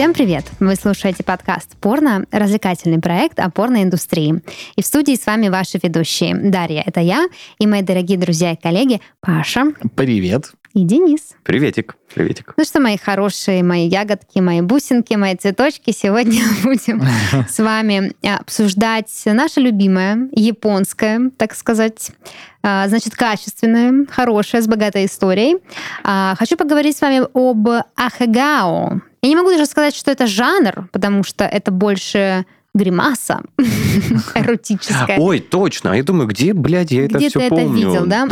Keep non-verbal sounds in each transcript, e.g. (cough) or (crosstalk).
Всем привет! Вы слушаете подкаст «Порно» — развлекательный проект о порноиндустрии. И в студии с вами ваши ведущие. Дарья — это я, и мои дорогие друзья и коллеги Паша. Привет. И Денис. Приветик. Приветик. Ну что, мои хорошие, мои ягодки, мои бусинки, мои цветочки, сегодня (laughs) будем с вами обсуждать наше любимое, японское, так сказать, а, значит, качественное, хорошее, с богатой историей. А, хочу поговорить с вами об ахегао. Я не могу даже сказать, что это жанр, потому что это больше гримаса (laughs) эротическая. Ой, точно. А я думаю, где, блядь, я это Где все ты это помню. видел, да?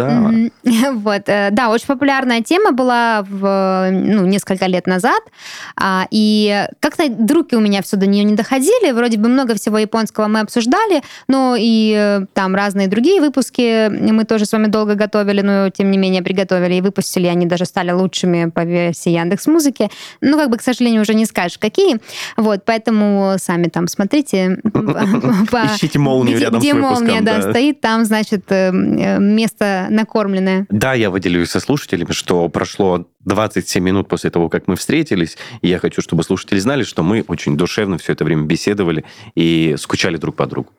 (laughs) Вот, э, да, очень популярная тема была в, ну, несколько лет назад, А, и как-то руки у меня все до нее не доходили, вроде бы много всего японского мы обсуждали, но и э, там разные другие выпуски мы тоже с вами долго готовили, но тем не менее приготовили и выпустили, они даже стали лучшими по версии Яндекс Музыки. Ну, как бы, к сожалению, уже не скажешь, какие. Вот, поэтому сами там смотрите. (laughs) по- Ищите молнию где- рядом где с выпуском. молния, да, стоит, там, значит, э, э, место накормленное. Да, я выделюсь со слушателями, что прошло 27 минут после того, как мы встретились, и я хочу, чтобы слушатели знали, что мы очень душевно все это время беседовали и скучали друг по другу.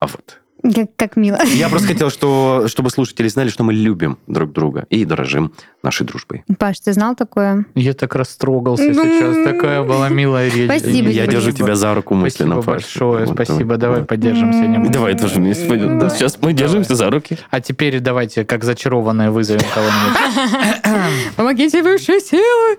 А вот. Как, как мило. Я просто хотел, что, чтобы слушатели знали, что мы любим друг друга и дорожим нашей дружбой. Паш, ты знал такое? Я так растрогался Ну, сейчас. Такая была милая речь. Спасибо я держу тебя за руку мысленно, Спасибо Паш. большое, спасибо. Давай вот. поддержимся немного. Давай тоже. Сейчас мы держимся за руки. А теперь давайте, как зачарованные, вызовем кого-нибудь. Помогите высшие силы!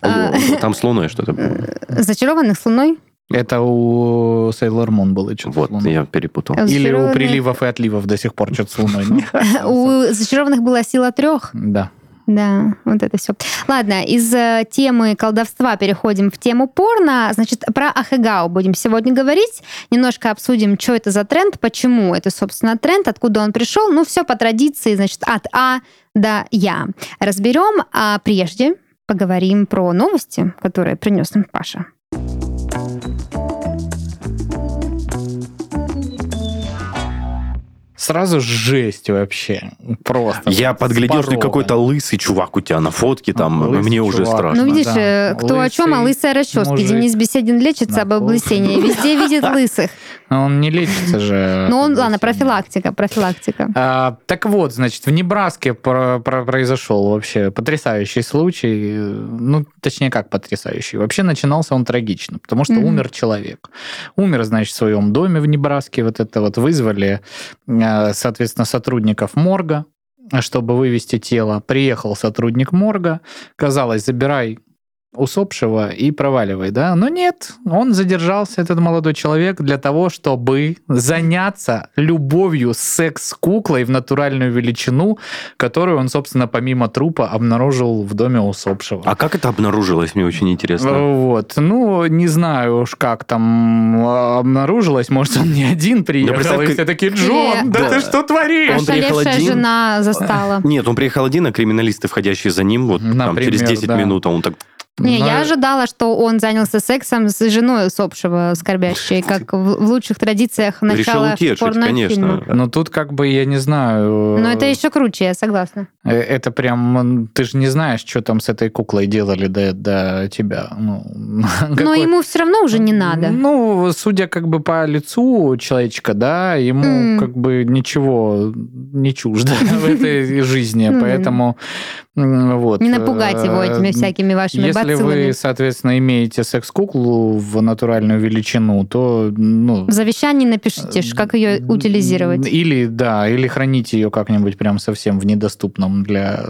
А, Там с луной что-то было. Зачарованных с луной? Это у Сейлор Мун было что-то. Вот, я перепутал. Или у приливов и отливов до сих пор что-то с Луной. ну. (laughs) У зачарованных была сила трех. Да. Да, вот это все. Ладно, из э, темы колдовства переходим в тему порно. Значит, про Ахегао будем сегодня говорить. Немножко обсудим, что это за тренд, почему это, собственно, тренд, откуда он пришел. Ну, все по традиции, значит, от А до Я. Разберем, а прежде поговорим про новости, которые принес нам Паша. Сразу жесть вообще. Просто. Я подглядел, что какой-то лысый чувак у тебя на фотке, там, Лысый мне уже чувак. страшно. Ну, видишь, да. э, кто о чем, а Лысый лысая расчески. мужик. Денис Беседин лечится об облысении. Везде видит (laughs) лысых. Но Он не лечится же. (laughs) Ну, он, ладно, профилактика, профилактика. А, так вот, значит, в Небраске про- про- произошел вообще потрясающий случай. Ну, точнее, как потрясающий. Вообще начинался он трагично, потому что умер человек. Умер, значит, в своем доме в Небраске. Вот это вот вызвали, э, соответственно, сотрудников морга, чтобы вывести тело. Приехал сотрудник морга. Казалось, забирай усопшего и проваливай, да? Но нет, он задержался, этот молодой человек, для того, чтобы заняться любовью с секс-куклой в натуральную величину, которую он, собственно, помимо трупа обнаружил в доме усопшего. А как это обнаружилось, мне очень интересно. Вот, ну, не знаю уж, как там а, обнаружилось, может, он не один приехал, представь, и как- все таки Джон, да, Да. ты что творишь? Он приехал Ошалевшая один. жена застала. Нет, он приехал один, а криминалисты, входящие за ним, вот там, через 10 да. минут, а он так... Не, Но- я ожидала, что он занялся сексом с женой усопшего скорбящей, как в, в лучших традициях Решил начала утешить, порнофильма. конечно. Ну, тут как бы, я не знаю... Но это еще круче, я согласна. Э, Это прям, ты же не знаешь, что там с этой куклой делали до, до тебя. Ну, (laughs) Но какой- ему все равно уже не надо. Ну, судя как бы по лицу человечка, да, ему М. как бы ничего не чуждо (laughs) в этой жизни, поэтому вот. Не напугать его этими Э, всякими вашими Если бациллами. вы, соответственно, имеете секс-куклу в натуральную величину, то, ну... В завещании напишите, ж, как ее утилизировать. Или, да, или храните ее как-нибудь прям совсем в недоступном для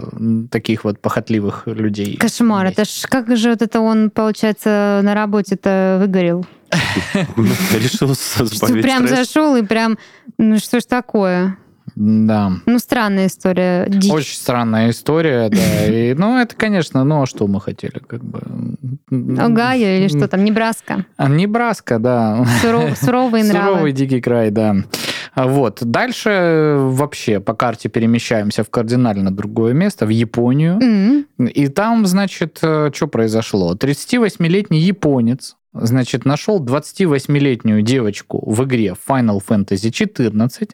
таких вот похотливых людей. Кошмар, это ж как же вот это он, получается, на работе-то выгорел? (laughs) Решил прям зашел и прям, ну что ж такое? Да. Ну, странная история. Дичь. Очень странная история, да. (laughs) И, ну, это, конечно, ну, а что мы хотели, как бы... Огайо или что там, Небраска. А, Небраска, да. Суров- (laughs) суровые нравы. Суровый дикий край, да. А Вот. Дальше э, вообще по карте перемещаемся в кардинально другое место, в Японию. М. И там, значит, что произошло? 38-летний японец, значит, нашел 28-летнюю девочку в игре Final Fantasy 14,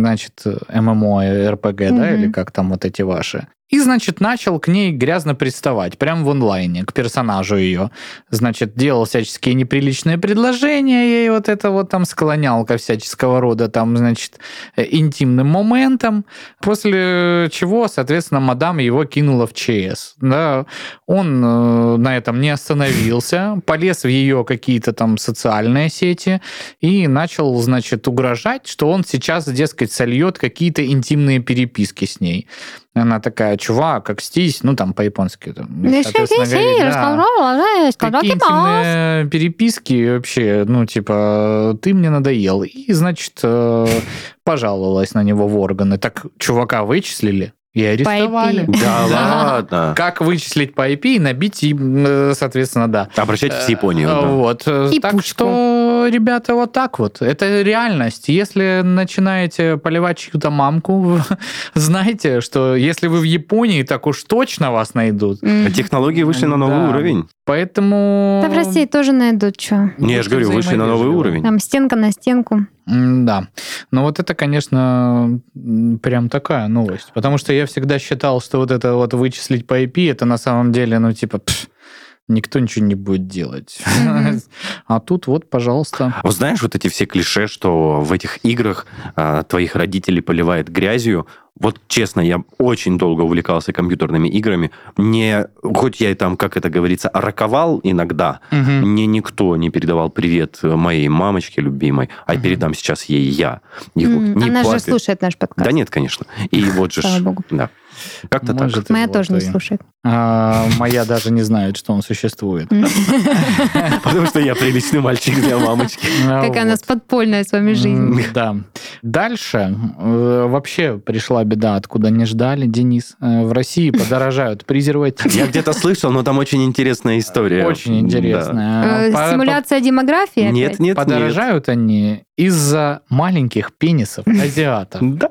значит, ММО, РПГ, да, или как там вот эти ваши. И, значит, начал к ней грязно приставать, прям в онлайне, к персонажу ее. Значит, делал всяческие неприличные предложения, ей вот это вот там склонял ко всяческого рода там, значит, э, интимным моментам, после чего, соответственно, мадам его кинула в ЧС. Да. Он э, на этом не остановился, полез в ее какие-то там социальные сети и начал, значит, угрожать, что он сейчас, дескать, сольет какие-то интимные переписки с ней. Она такая, чувак, как стись, ну там по-японски. Там, соответственно, говорит, да. Такие интимные переписки вообще, ну типа, ты мне надоел. И, значит, э, пожаловалась на него в органы. Так чувака вычислили, и арестовали. Да ладно. Как вычислить по IP и набить, и, э, соответственно, да. Обращайтесь в Японию. Э, да. Вот. И так пучку. что, ребята, вот так вот. Это реальность. Если начинаете поливать чью-то мамку, (laughs) знайте, что если вы в Японии, так уж точно вас найдут. М. Технологии вышли на новый Да. уровень. Поэтому... Да в России тоже найдут, что. Не, я же говорю, вышли на новый уровень. Там стенка на стенку. Да. Но вот это, конечно, прям такая новость. Потому что я всегда считал, что вот это вот вычислить по IP, это на самом деле, ну, типа, пф, никто ничего не будет делать. (laughs) А тут вот, пожалуйста. Вот знаешь, вот эти все клише, что в этих играх а, твоих родителей поливает грязью. Вот честно, я очень долго увлекался компьютерными играми. Мне, хоть я и там, как это говорится, раковал иногда, Мгм. мне никто не передавал привет моей мамочке любимой, а Мгм. передам сейчас ей я. М, не Она же платит. слушает наш подкаст. Да нет, конечно. И вот же... Слава богу. Да. Как-то так. Может, и Моя тоже не золотой. слушает. А, Моя даже не знает, что он существует. (laughs) Потому что я приличный мальчик для мамочки. А, (laughs) Какая у нас вот. подпольная с вами жизнь. Да. Дальше э, вообще пришла беда, откуда не ждали, Денис. Э, В России подорожают (laughs) презервативы. Я где-то слышал, но там очень интересная история. Очень интересная. Э, Стимуляция демографии нет, нет. Подорожают они из-за маленьких пенисов (laughs) азиатов. Да,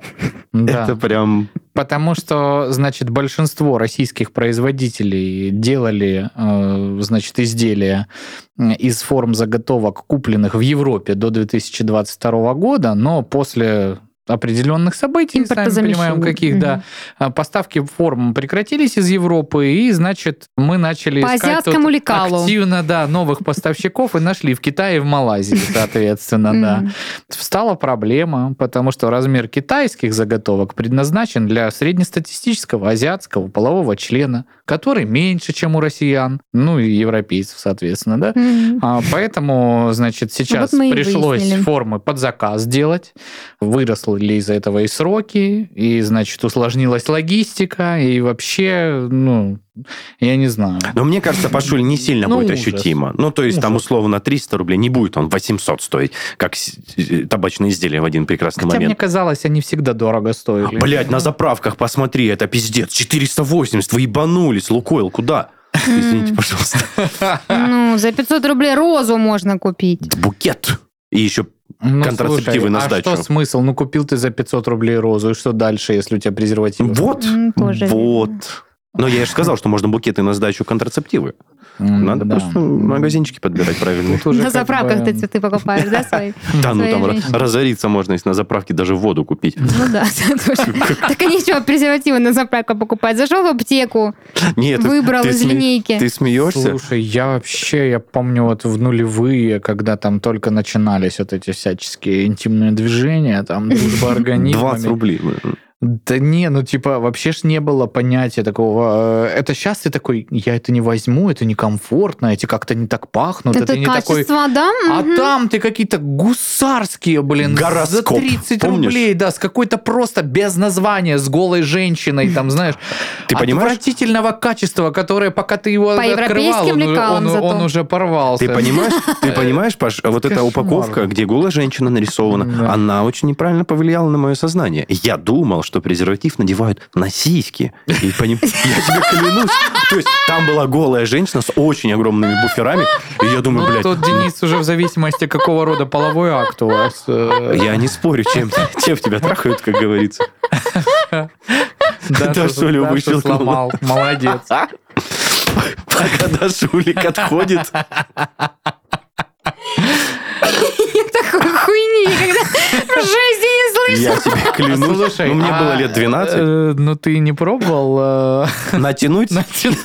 Да. это прям... Потому что, значит, большинство российских производителей делали, э, значит, изделия э, из форм заготовок, купленных в Европе до 2022 года, но после определенных событий, сами понимаем, каких, да, а, поставки форм прекратились из Европы, и, значит, мы начали По искать тут лекалу. активно, да, новых поставщиков и нашли в Китае и в Малайзии, (laughs) соответственно, да. Встала проблема, потому что размер китайских заготовок предназначен для среднестатистического азиатского полового члена, который меньше, чем у россиян, ну и европейцев, соответственно, да. М. А, Поэтому, значит, сейчас Вот пришлось выяснили. формы под заказ делать. Выросли из-за этого и сроки, и, значит, усложнилась логистика, и вообще, ну, я не знаю. Но мне кажется, Пашуль, не сильно Ну, будет ужас. ощутимо. Ну, то есть там Ужас. условно 300 рублей, не будет он 800 стоить, как э, табачное изделие в один прекрасный Хотя мне момент. казалось, они всегда дорого стоили. Блять, на заправках посмотри, это пиздец. 480, вы ебанулись, Лукойл, куда? (laughs) Извините, пожалуйста. (laughs) Ну, за 500 рублей розу можно купить. Букет. И еще Ну, контрацептивы слушай, на а сдачу. что смысл? Ну, купил ты за 500 рублей розу, и что дальше, если у тебя презерватив? вот, вот. Но я же сказал, что можно букеты на сдачу контрацептивы. Надо да. просто магазинчики подбирать уже На заправках ты цветы покупаешь, да, свои? Да, ну там разориться можно, если на заправке даже воду купить. Ну да. (laughs) Так они что, презервативы на заправку покупать? Зашел в аптеку, выбрал из линейки. Ты смеешься? Слушай, я вообще, я помню вот в нулевые, когда там только начинались вот эти всяческие интимные движения, там дружба 20 (laughs) организмами. рублей. Да не, ну типа вообще ж не было понятия такого. э, Это сейчас ты такой, я это не возьму, это некомфортно, эти как-то не так пахнут, это, Это не такой... да? А Мгм. там ты какие-то гусарские, блин, Гороскоп, за 30 помнишь? рублей, да, с какой-то просто без названия, с голой женщиной, там, знаешь, (laughs) Ты понимаешь? отвратительного качества, которое пока ты его По открывал, европейским он, он- зато. он уже порвался. Ты понимаешь, ты (laughs) понимаешь, Паш, вот эта упаковка, где голая женщина нарисована, она очень неправильно повлияла на мое сознание. Я думал, что презерватив надевают на сиськи. И поним- Я тебе клянусь. То есть там была голая женщина с очень огромными буферами. И я думаю, блядь, тут, Денис, уже в зависимости, какого рода половой акт у вас. э, я не спорю, чем, чем тебя трахают, как говорится. Дашулю Дашу выщелкнула. сломал. Молодец. Пока Дашулик отходит, Такой хуйни, когда жизни не слышала. Я тебе клянусь. Слушай, ну, мне а, было лет 12. э, Ну, ты не пробовал э, (laughs) Натянуть? натянуть?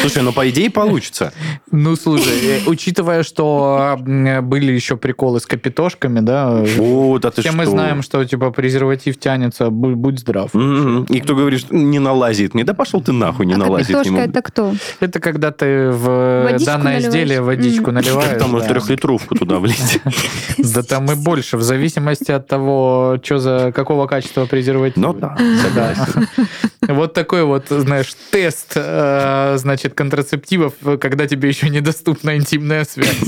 Слушай, ну, по идее, получится. Ну, слушай, э, учитывая, что были еще приколы с капитошками, да, О, да ты все что? мы знаем, что, типа, презерватив тянется, будь, будь здрав. И кто говорит, что не налазит мне? Да пошел ты нахуй, не А налазит капитошка ему. это кто? Это когда ты в Водичку данное наливаешь? изделие водичку наливаешь. Там да. трехлитровку туда влить. (laughs) Да там и больше, в зависимости от того, что за какого качества презерватив. Ну да, согласен. Вот такой вот, знаешь, тест, э, значит, контрацептивов, когда тебе еще недоступна интимная связь.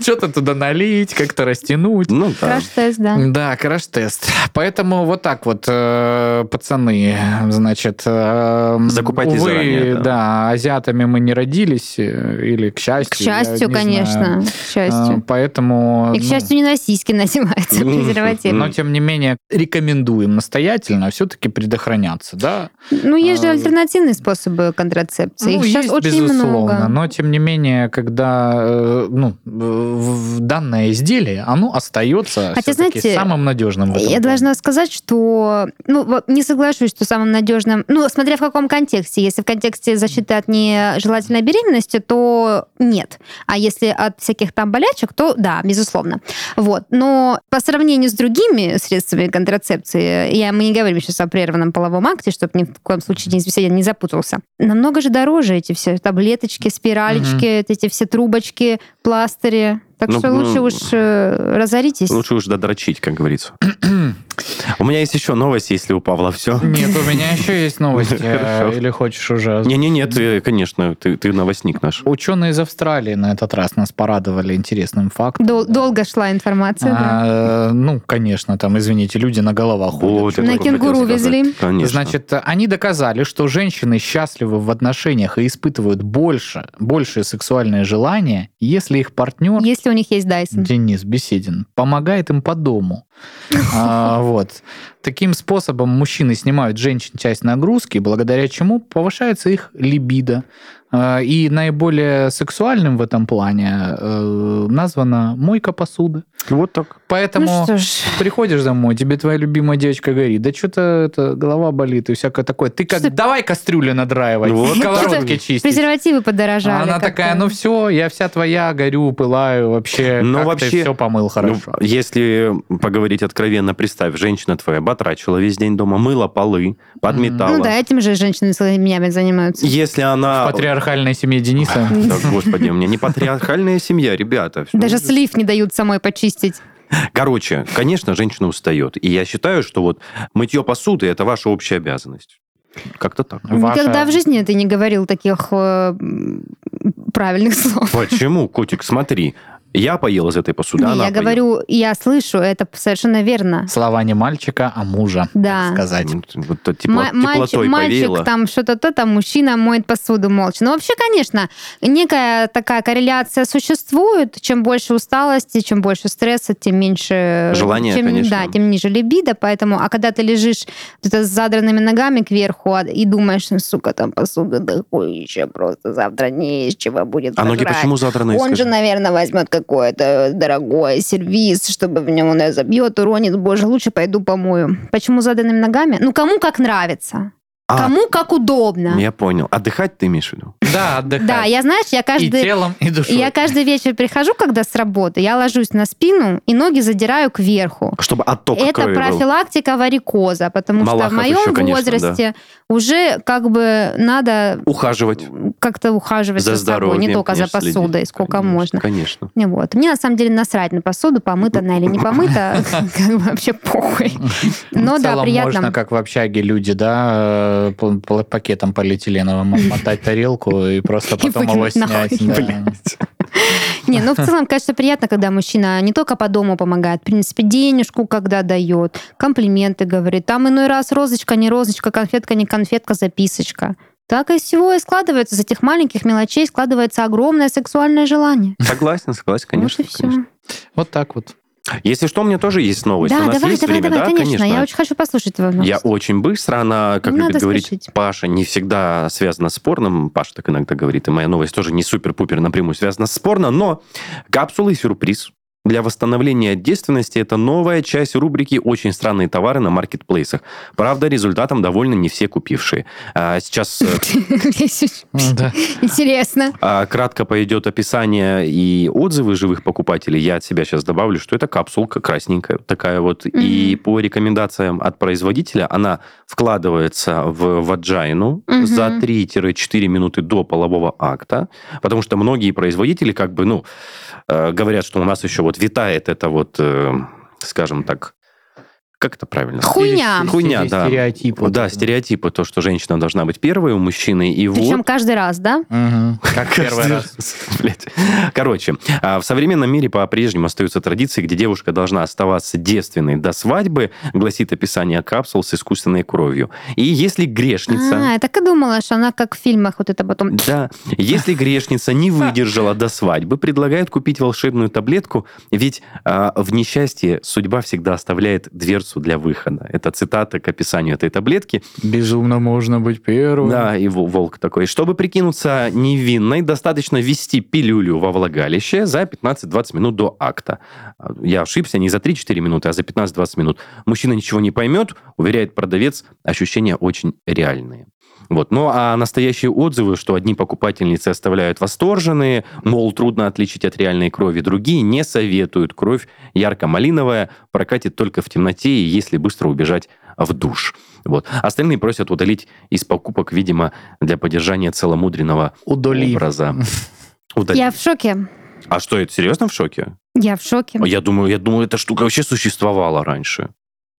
Что-то туда налить, как-то растянуть. Ну да. Краш-тест, да. Да, краш-тест. Поэтому вот так вот, э, пацаны, значит... э, Закупайтесь увы, заранее, да. да, азиатами мы не родились, или к счастью. К счастью, не конечно. знаю. К счастью. Поэтому... И, к ну, счастью, не на сиськи надевается презерватив. но, тем не менее, рекомендуем настоятельно все-таки предохраняться, да? Ну, есть же А, альтернативные способы контрацепции. Ну, Их сейчас есть, очень безусловно, много. но тем не менее, когда э, ну, данное изделие, оно остается Хотя, знаете, самым надежным в этом Я плане. должна сказать, что ну, не соглашусь, что самым надежным, ну, смотря в каком контексте. Если в контексте защиты от нежелательной беременности, то нет. А если от всяких там болячек, то да, безусловно. Вот. Но по сравнению с другими средствами контрацепции, я, мы не говорим сейчас о прерванном половом акте, чтобы ни в коем случае не, беседе не запутался, намного же дороже эти все таблеточки, спиралечки, эти все трубочки, пластыри. Так Ну, что ну, лучше уж э, разоритесь. Лучше уж додрочить, как говорится. (clears throat) У меня есть еще новость, если у Павла все. Нет, у меня еще есть новости. (laughs) Хорошо. Или хочешь уже? Не-не-не, ты, конечно, ты, ты новостник наш. Ученые из Австралии на этот раз нас порадовали интересным фактом. Дол-. Долго шла информация, да. А, ну, конечно, там, извините, люди на головах ходят. Вот, На кенгуру везли. Конечно. Значит, они доказали, что женщины счастливы в отношениях и испытывают больше, большее сексуальное желание, если их партнер Если у них есть Дайсон. Денис Беседин помогает им по дому. (laughs) А, вот. Таким способом мужчины снимают женщин часть нагрузки, благодаря чему повышается их либидо. А, И наиболее сексуальным в этом плане э, названа мойка посуды. Вот так. Поэтому Ну приходишь домой, тебе твоя любимая девочка говорит, да что-то это голова болит и всякое такое. Ты как Что- давай кастрюлю надраивай, Ну вот. сковородки Что-то чистить. Презервативы А подорожали. она такая, ну все, я вся твоя, горю, пылаю, вообще, Ну, как вообще, ты все помыл хорошо. Ну, если поговорить откровенно, представь, женщина твоя батрачила весь день дома, мыла полы, подметала. Ну да, этим же женщины с меня занимаются. Если она... В патриархальной семье Дениса. Да, господи, у меня не патриархальная семья, ребята. Даже слив не дают самой почистить. Короче, конечно, женщина устает. И я считаю, что вот мытье посуды – это ваша общая обязанность. Как-то так. Ваша- Никогда в жизни ты не говорил таких э, правильных слов. Почему, котик, смотри. Я поел из этой посуды, Не, она я поела. говорю, я слышу, это совершенно верно. Слова не мальчика, а мужа, Да. сказать. Вот, вот то тепло- Ма- мальчик, теплотой мальчик повеяло. там что-то то, там мужчина моет посуду молча. Ну, вообще, конечно, некая такая корреляция существует. Чем больше усталости, чем больше стресса, тем меньше... Желания, чем, конечно. Да, тем ниже либидо. Поэтому, а когда ты лежишь это с задранными ногами кверху а- и думаешь, «Ну, сука, там посуда еще просто завтра не из чего будет А ноги сожрать». почему задранные, Он же, скажи? наверное, возьмет какое-то дорогое сервис, чтобы в него он забьет, уронит. Боже, лучше пойду помою. Почему заданными ногами? Ну, кому как нравится. А, Кому как удобно. Я понял. Отдыхать ты имеешь в виду? Да, отдыхай. Да, я, знаешь, я И каждый... телом, и душой. Я каждый вечер прихожу, когда с работы, я ложусь на спину и ноги задираю кверху. Чтобы отток Это крови был. профилактика варикоза, потому что Малахов в моем еще, конечно, возрасте уже как бы надо Ухаживать как-то ухаживать за за, собой, здоровьем. не только за посудой, следить. сколько Конечно, можно. Конечно. Не, Вот. Мне на самом деле насрать на посуду, помыта она или не помыта, (laughs) как бы вообще похуй. Но да, приятно. можно, как в общаге люди, да, э, пакетом полиэтиленовым мотать тарелку и просто потом его снять. Не, ну в целом, конечно, приятно, когда мужчина не только по дому помогает, в принципе, денежку когда дает, комплименты говорит. Там иной раз розочка, не розочка, конфетка, не конфетка, записочка. Так из всего и складывается, из этих маленьких мелочей складывается огромное сексуальное желание. Согласен, согласен, конечно. вот и все. конечно. Вот так вот. Если что, у меня тоже есть новость. Да, у нас давай, есть давай, время, давай, да? конечно. Я очень хочу послушать твою новость. Я очень быстро, она, как Не любит надо говорить спешить. Паша, не всегда связана с спорным. Паша так иногда говорит, и моя новость тоже не супер-пупер напрямую связана с спорно, но капсулы и сюрприз. Для восстановления девственности это новая часть рубрики «Очень странные товары на маркетплейсах». Правда, результатом довольны не все купившие. А, сейчас э. Интересно. а, кратко пойдет описание и отзывы живых покупателей. Я от себя сейчас добавлю, что это капсулка красненькая такая вот. И по рекомендациям от производителя она вкладывается в ваджайну за 3-4 минуты до полового акта, потому что многие производители как бы, ну, э, говорят, что у нас еще вот витает это вот, э, скажем так, как это правильно? Хуйня. Хуйня, да. Стереотип. вот Да, стереотипы, то, что женщина должна быть первой у мужчины, и Причем вот... каждый раз, да? Как первый раз. (laughs) Блядь. Короче, а, в современном мире по-прежнему остаются традиции, где девушка должна оставаться девственной до свадьбы, гласит описание капсул с искусственной кровью. И если грешница... А, я так и думала, что она как в фильмах вот это потом... Да, если грешница не выдержала до свадьбы, предлагают купить волшебную таблетку, ведь а, в несчастье судьба всегда оставляет дверцу для выхода. Это цитата к описанию этой таблетки. Безумно можно быть первым. Да, и вол- волк такой. Чтобы прикинуться невинной, достаточно ввести пилюлю во влагалище за 15-20 минут до акта. Я ошибся, не за 3-4 минуты, а за 15-20 минут. Мужчина ничего не поймет, уверяет продавец, ощущения очень реальные. Вот. Ну, а настоящие отзывы, что одни покупательницы оставляют восторженные, мол, трудно отличить от реальной крови, другие не советуют. Кровь ярко-малиновая прокатит только в темноте и если быстро убежать в душ. Вот. Остальные просят удалить из покупок, видимо, для поддержания целомудренного Удали. образа. (laughs) Удалить. Я в шоке. А что, это серьезно в шоке? Я в шоке. Я думаю, я думаю, эта штука вообще существовала раньше.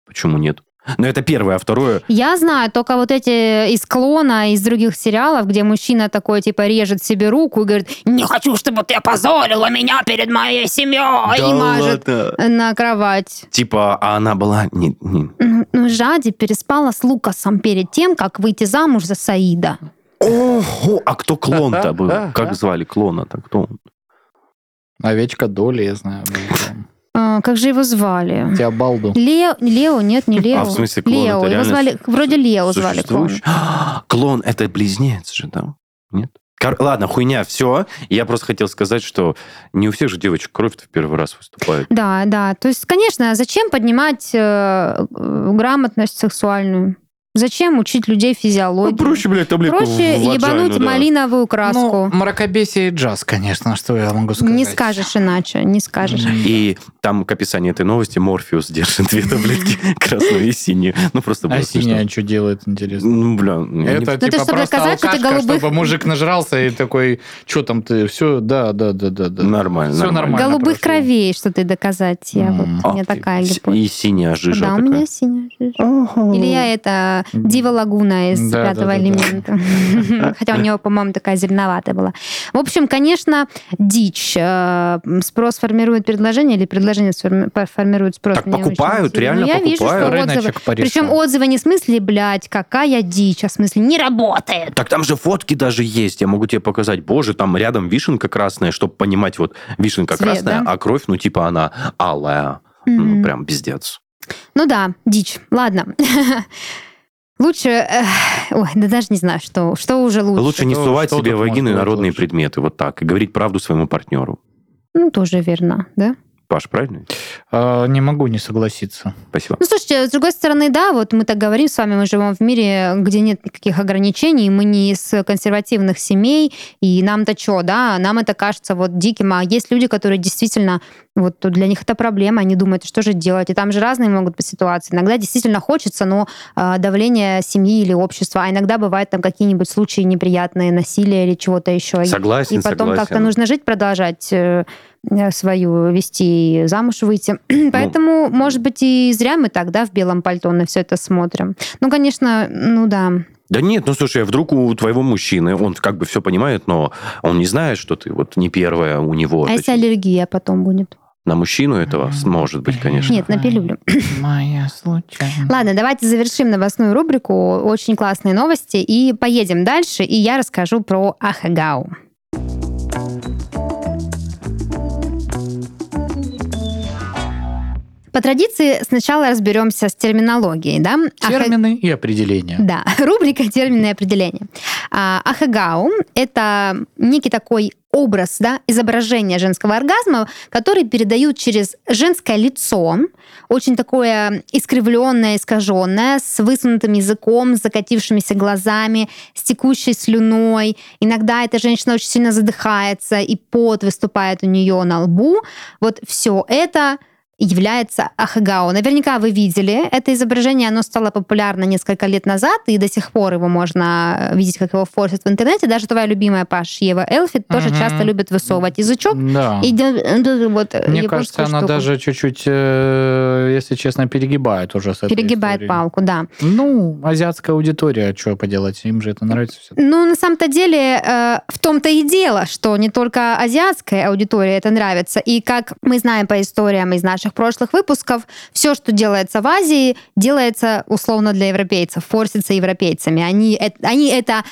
Почему нет? Но это первое, а второе... Я знаю только вот эти из клона, из других сериалов, где мужчина такой, типа, режет себе руку и говорит, не хочу, чтобы ты опозорила меня перед моей семьей, и мажет на кровать. Типа, а она была... Не, не- Ну, ну, Жади переспала с Лукасом перед тем, как выйти замуж за Саида. Ого! А кто клон-то был? (laughs) Как звали клона-то? Кто он? Овечка Доли, я знаю. был. А, как же его звали? Теобалду. Лео, Лео, нет, не Лео. А, в смысле, клон Лео, это его звали, вроде Лео звали клон. (gasps) Клон это близнец же, да? Нет? Кор- Ладно, хуйня, все. Я просто хотел сказать, что не у всех же девочек кровь в первый раз выступает. Да, да. То есть, конечно, зачем поднимать э, грамотность сексуальную? Зачем учить людей физиологии? Ну, проще, блядь, таблетку Проще в ваджайну, ебануть да. малиновую краску. Ну, мракобесие и джаз, конечно, что я могу сказать. не скажешь иначе, не скажешь. И там к описанию этой новости Морфеус держит две таблетки, (laughs) красную и синюю. Ну, просто А синяя что делает, интересно? Ну, бля, Это типа чтобы просто доказать, что ты алкашка, голубых- чтобы мужик нажрался и такой, что там ты, все, да, да, да, да, да. Нормально, Все нормально. Голубых кровей, что ты доказать. Я вот, у меня А, такая и- гипотеза. И синяя жижа Да, у меня синяя жижа. Или я это Дива Лагуна из Да, пятого да, элемента. (laughs) Хотя у него, по-моему, такая зеленоватая была. В общем, конечно, дичь. Э, Спрос формирует предложение или предложение формирует спрос. Так покупают, реально Ну, я вижу, что покупают. отзывы. Причем отзывы не в смысле, блядь, какая дичь, а в смысле не работает. Так там же фотки даже есть. Я могу тебе показать. Боже, там рядом вишенка красная, чтобы понимать, вот вишенка Цвет, красная, да? а кровь, ну, типа она алая. Ну, прям пиздец. Ну да, дичь. Ладно. (laughs) Лучше... эх, Ой, да даже не знаю, что, что уже лучше. Лучше не сувать что себе тут в вагину может быть народные лучше? предметы, вот так, и говорить правду своему партнеру. Ну, тоже верно, да? Паш, правильно? А, не могу не согласиться. Спасибо. Ну, слушайте, с другой стороны, да, вот мы так говорим с вами, мы живем в мире, где нет никаких ограничений, мы не из консервативных семей, и нам-то что, да, нам это кажется вот диким, а есть люди, которые действительно, вот для них это проблема, они думают, что же делать, и там же разные могут быть ситуации. Иногда действительно хочется, но э, давление семьи или общества, а иногда бывают там какие-нибудь случаи неприятные, насилие или чего-то еще. Согласен, и потом согласен. как-то нужно жить, продолжать э, свою вести, и замуж выйти. (clears throat) Поэтому, может быть, и зря мы тогда в белом пальто на все это смотрим. Ну, конечно, ну да. Да нет, ну слушай, вдруг у твоего мужчины, он как бы все понимает, но он не знает, что ты вот не первая у него. А если аллергия потом будет? На мужчину этого может быть, конечно. Нет, на пилюлю. Моя случайно. Ладно, давайте завершим новостную рубрику. Очень классные новости. И поедем дальше, и я расскажу про Ахагау. По традиции сначала разберемся с терминологией, да? Термины и определения. Да, (laughs) рубрика «Термины и определения». А, Ахагау – это некий такой образ, да, изображение женского оргазма, который передают через женское лицо, очень такое искривленное, искаженное, с высунутым языком, с закатившимися глазами, с текущей слюной. Иногда эта женщина очень сильно задыхается, и пот выступает у нее на лбу. Вот все это является Ахагао. Наверняка вы видели это изображение, оно стало популярно несколько лет назад, и до сих пор его можно видеть, как его форсят в интернете. Даже твоя любимая Паш Ева Элфит тоже Мгм. часто любит высовывать язычок. Да. И вот Мне японскую кажется, она штуку. даже чуть-чуть, э, если честно, перегибает уже с перегибает историей. палку, да. Ну, азиатская аудитория, что поделать, им же это нравится все. Ну, на самом-то деле, э, в том-то и дело, что не только азиатская аудитория это нравится. И как мы знаем по историям из наших прошлых выпусков, все, что делается в Азии, делается условно для европейцев, форсится европейцами. Они, они это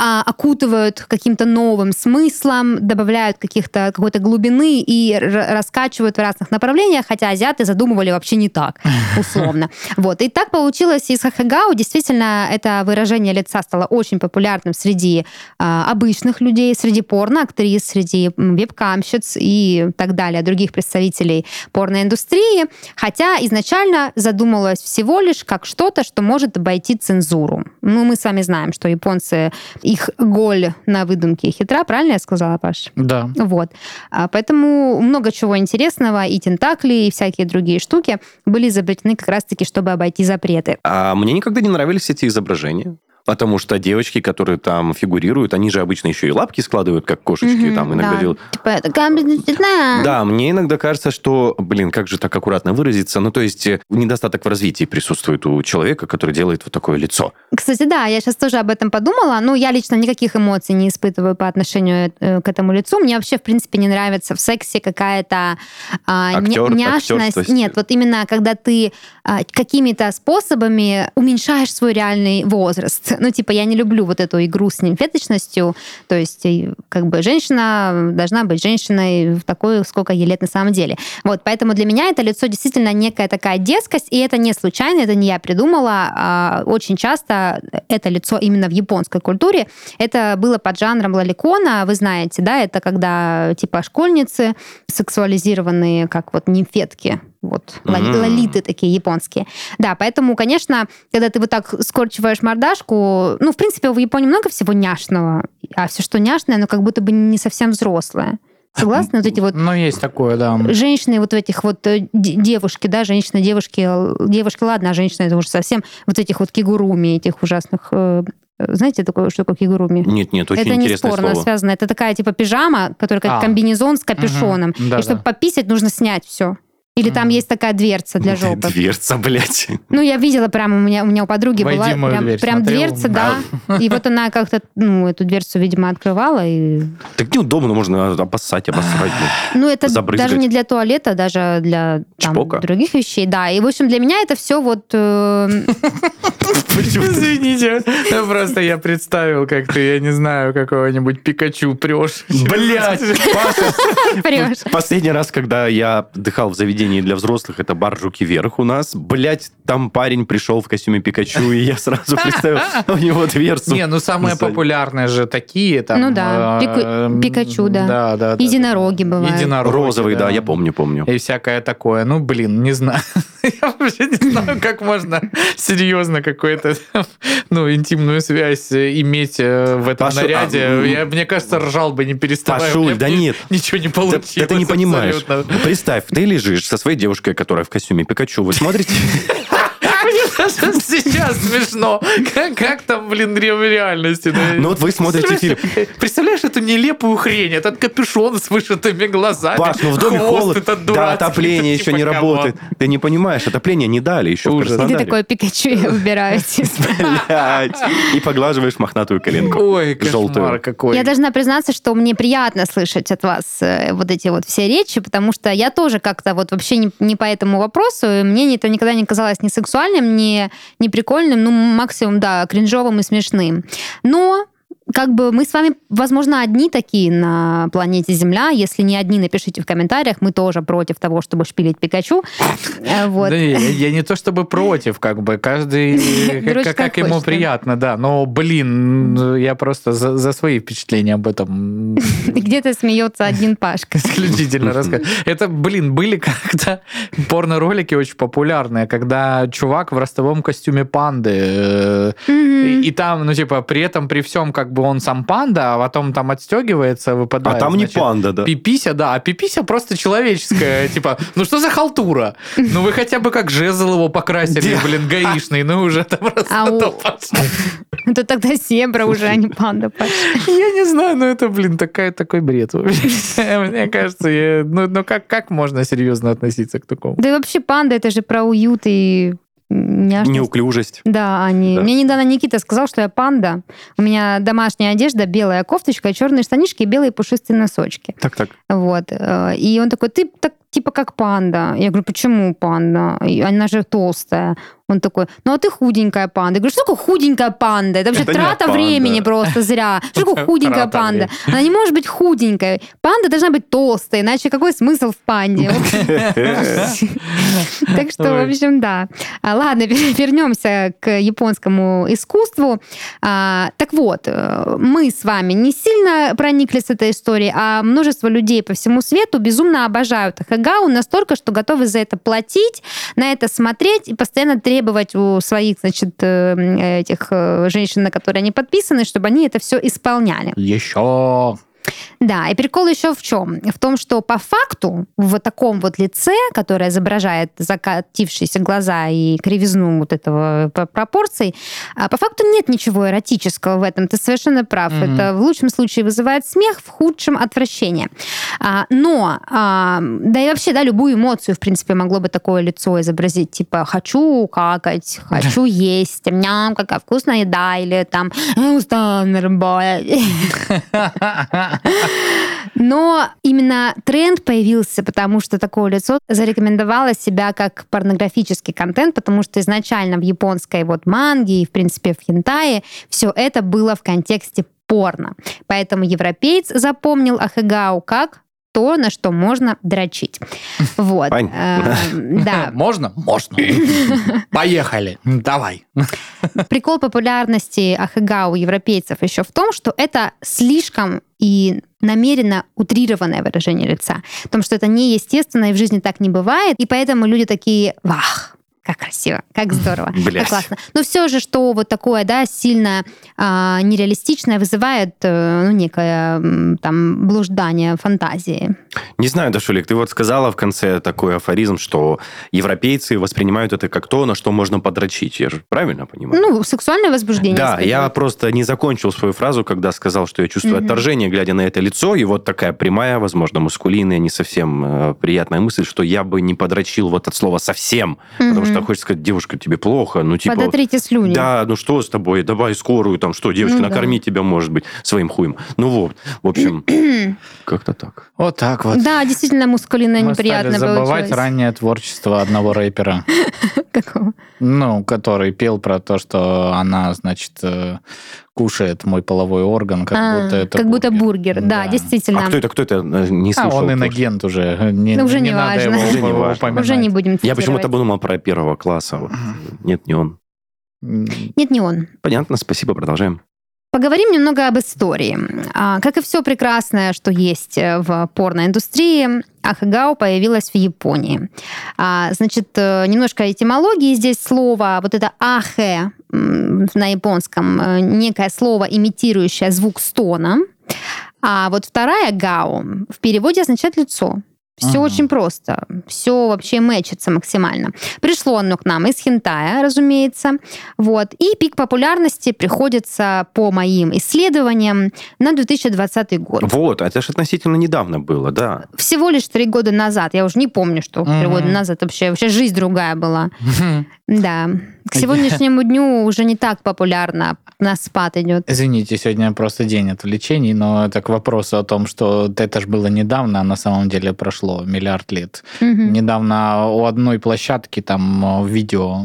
а, окутывают каким-то новым смыслом, добавляют каких-то, какой-то глубины и раскачивают в разных направлениях, хотя азиаты задумывали вообще не так, (laughs) условно. Вот. И так получилось и с Хахагау. Действительно, это выражение лица стало очень популярным среди а, обычных людей, среди порноактрис, среди вебкамщиц и так далее, других представителей порноиндустрии. Хотя изначально задумалось всего лишь как что-то, что может обойти цензуру. Ну, мы с вами знаем, что японцы, их голь на выдумке хитра, правильно я сказала, Паш? Да. Вот. А, Поэтому много чего интересного, и тентакли, и всякие другие штуки были изобретены как раз-таки, чтобы обойти запреты. А мне никогда не нравились эти изображения. Потому что девочки, которые там фигурируют, они же обычно еще и лапки складывают, как кошечки, Мгм, там иногда да. делают. Типа. Да, мне иногда кажется, что, блин, как же так аккуратно выразиться, ну, то есть э, недостаток в развитии присутствует у человека, который делает вот такое лицо. Кстати, да, я сейчас тоже об этом подумала. Ну, я лично никаких эмоций не испытываю по отношению э, к этому лицу. Мне вообще, в принципе, не нравится в сексе какая-то а, Актер- няшность. Нет, вот именно когда ты а, какими-то способами уменьшаешь свой реальный возраст. Ну, типа, я не люблю вот эту игру с нимфеточностью. То есть, как бы, женщина должна быть женщиной в такой, сколько ей лет на самом деле. Вот, поэтому для меня это лицо действительно некая такая детскость, и это не случайно, это не я придумала. А очень часто это лицо именно в японской культуре. Это было под жанром лоликона, вы знаете, да, это когда типа школьницы сексуализированные, как вот нимфетки, вот, Мгм. лолиты такие японские. Да, поэтому, конечно, когда ты вот так скорчиваешь мордашку, ну, в принципе, в Японии много всего няшного, а все, что няшное, оно как будто бы не совсем взрослое. Согласны? Вот эти вот Ну, есть такое, да. женщины вот в этих вот э, девушки, да, женщины, девушки, девушки, ладно, а женщины это уже совсем вот этих вот кигуруми, этих ужасных, э, знаете, такое, что такое кигуруми? Нет, нет, очень это не спорно слово. связано. Это такая типа пижама, которая как А. комбинезон с капюшоном. Мгм. Да, и чтобы да. пописать, нужно снять все. Или там есть такая дверца для жопы. Дверца, блядь. Ну, я видела прямо, у меня, у меня у подруги Войди была в мою прям, дверь, прям смотрел? дверца, да. И вот она как-то, ну, эту дверцу, видимо, открывала. И... Так неудобно, можно обоссать, обосрать. Ну, это Забрызгать. даже не для туалета, даже для там, Чпока? других вещей. Да, и, в общем, для меня это все вот... э, Извините, ну, просто я представил, как ты, я не знаю, какого-нибудь Пикачу прешь. Блядь, Паша. (laughs) Последний раз, когда я отдыхал в заведении для взрослых, это бар «Жуки вверх» у нас. Блять, там парень пришел в костюме Пикачу, и я сразу (laughs) представил у него дверцу. Не, ну самые популярные же такие там. Ну да, э, Пикачу, да. Да, да. да. Единороги бывают. Единороги, Розовый, да, я помню, помню. И всякое такое. Ну, блин, не знаю. (laughs) Я вообще не знаю, как можно серьезно какую-то (laughs) ну, интимную связь иметь э, в этом наряде. а, Я, мне кажется, ржал бы не переставая. Пашуль, да нет. Ничего не получилось. да ты не понимаешь. Представь, ты лежишь со своей девушкой, которая в костюме Пикачу. Вы смотрите? (laughs) Даже сейчас смешно. Как, как там, блин, в реальности? да? Ну вот вы смотрите фильм. Представляешь, эту нелепую хрень? Этот капюшон с вышитыми глазами. Паш, ну в доме холод, да, отопление типа, еще не работает. Ты не понимаешь, отопление не дали еще в Ужас. И ты Краснодаре. такой Пикачу я выбираю. Блядь. И поглаживаешь мохнатую коленку. Ой, кошмар какой. Я должна признаться, что мне приятно слышать от вас э, вот эти вот все речи, потому что я тоже как-то вот вообще не, по этому вопросу, мне это никогда не казалось ни сексуальным, ни, ни прикольным, ну, максимум, да, кринжовым и смешным. Но как бы мы с вами, возможно, одни такие на планете Земля. Если не одни, напишите в комментариях. Мы тоже против того, чтобы шпилить Пикачу. Э, Вот. Да я, я не то чтобы против, как бы каждый Короче, (laughs) как, как ему хочет, приятно, да. Но, блин, я просто за, за свои впечатления об этом (laughs) где-то смеется один Пашка. (laughs) исключительно рассказываю. Это, блин, были как-то порно-ролики очень популярные, когда чувак в ростовом костюме панды. э, и там, ну, типа, при этом, при всем, как бы он сам панда, а потом там отстегивается, выпадает. А там не значит, панда, да. Пипися, да, а пипися просто человеческая. (laughs) Типа, ну что за халтура? Ну вы хотя бы как жезл его покрасили, блин, гаишный, ну уже это просто Ау. то пошло. Это тогда зебра уже, а не панда. (laughs) Я не знаю, но это, блин, такая, такой бред. (laughs) Мне кажется, ну, ну как, как можно серьезно относиться к такому? Да и вообще панда это же про уют и няшность. Неуклюжесть. Да, они. Да. Мне недавно Никита сказал, что я панда. У меня домашняя одежда, белая кофточка, черные штанишки и белые пушистые носочки. Так, так. Вот. э, И он такой, ты так типа как панда. Я говорю, почему панда? Она же толстая. Он такой, ну а ты худенькая панда. Я говорю, что такое худенькая панда? Это вообще Это трата времени просто зря. (laughs) Что такое худенькая панда? Она не может быть худенькой. Панда должна быть толстой, иначе какой смысл в панде? (laughs) (laughs) Так что, в общем, да. А, Ладно, вернемся к японскому искусству. А, Так вот, э, мы с вами не сильно прониклись этой историей, а множество людей по всему свету безумно обожают Ахагау настолько, что готовы за это платить, на это смотреть и постоянно требовать у своих, значит, э, этих э, женщин, на которые они подписаны, чтобы они это все исполняли. Еще. Да, и прикол еще в чем? В том, что по факту в таком вот лице, которое изображает закатившиеся глаза и кривизну вот этого пропорций, а, по факту нет ничего эротического в этом. Ты совершенно прав. Мгм. Это в лучшем случае вызывает смех, в худшем отвращение. А, но, а, да и вообще, да, любую эмоцию, в принципе, могло бы такое лицо изобразить. Типа, хочу какать, хочу есть, ням, какая вкусная еда, или там, «Я устала на работе». (laughs) (laughs) Но именно тренд появился, потому что такое лицо зарекомендовало себя как порнографический контент, потому что изначально в японской вот манге и, в принципе, в хентае все это было в контексте порно. Поэтому европеец запомнил Ахагау как то, на что можно дрочить. (laughs) Вот. Пань. Э, Да. (laughs) Можно? Можно. (laughs) Поехали. Давай. Прикол популярности Ахагау у европейцев еще в том, что это слишком и намеренно утрированное выражение лица. В том, что это неестественно, и в жизни так не бывает. И поэтому люди такие, вах, как красиво, как здорово, Блядь. как классно. Но все же, что вот такое, да, сильно а, нереалистичное, вызывает э, ну, некое там блуждание фантазии. Не знаю, Дашулик, ты вот сказала в конце такой афоризм, что европейцы воспринимают это как то, на что можно подрочить. Я же правильно понимаю? Ну, сексуальное возбуждение. Да, я испытывают. просто не закончил свою фразу, когда сказал, что я чувствую Мгм. отторжение, глядя на это лицо, и вот такая прямая, возможно, мускулинная, не совсем э, приятная мысль, что я бы не подрочил вот от слова совсем, потому Мгм. Что хочется сказать, девушка, тебе плохо, ну типа... Подотрите слюни. Да, ну что с тобой? Давай скорую, там что, девочка, Ну да. накорми тебя, может быть, своим хуем. Ну вот, в общем, (clears throat) как-то так. Вот так вот. Да, действительно, мускулинное Мы стали неприятно забывать получилось. раннее творчество одного рэпера. (laughs) (laughs) Какого? Ну, который пел про то, что она, значит, э, кушает мой половой орган, как А, будто это как будто бургер. Да, Да. действительно. А кто это, кто это? Э, Не А слышал. он тоже. инагент уже. Не, Ну, уже не не надо важно. его Уже не важно. Уже не будем Я почему-то подумал про первого класса. Нет, не он. Нет, не он. Понятно, спасибо, продолжаем. Поговорим немного об истории. А, Как и все прекрасное, что есть э, в порноиндустрии, Ахагао появилась в Японии. А, Значит, э, немножко этимологии здесь слова. Вот это ахе на японском, э, некое слово, имитирующее звук стона. А вот вторая гао в переводе означает лицо. Все Ага. очень просто. Все вообще мэчится максимально. Пришло оно к нам из хентая, разумеется. Вот. И пик популярности приходится, по моим исследованиям, на 2020 год. Вот, это же относительно недавно было, да. Всего лишь три года назад. Я уже не помню, что три года назад вообще, вообще жизнь другая была. Да. К сегодняшнему дню уже не так популярно. На спад идет. Извините, сегодня просто день отвлечений, но это к вопросу о том, что это же было недавно, а на самом деле прошло прошло миллиард лет. Мгм. Недавно у одной площадки там э, видео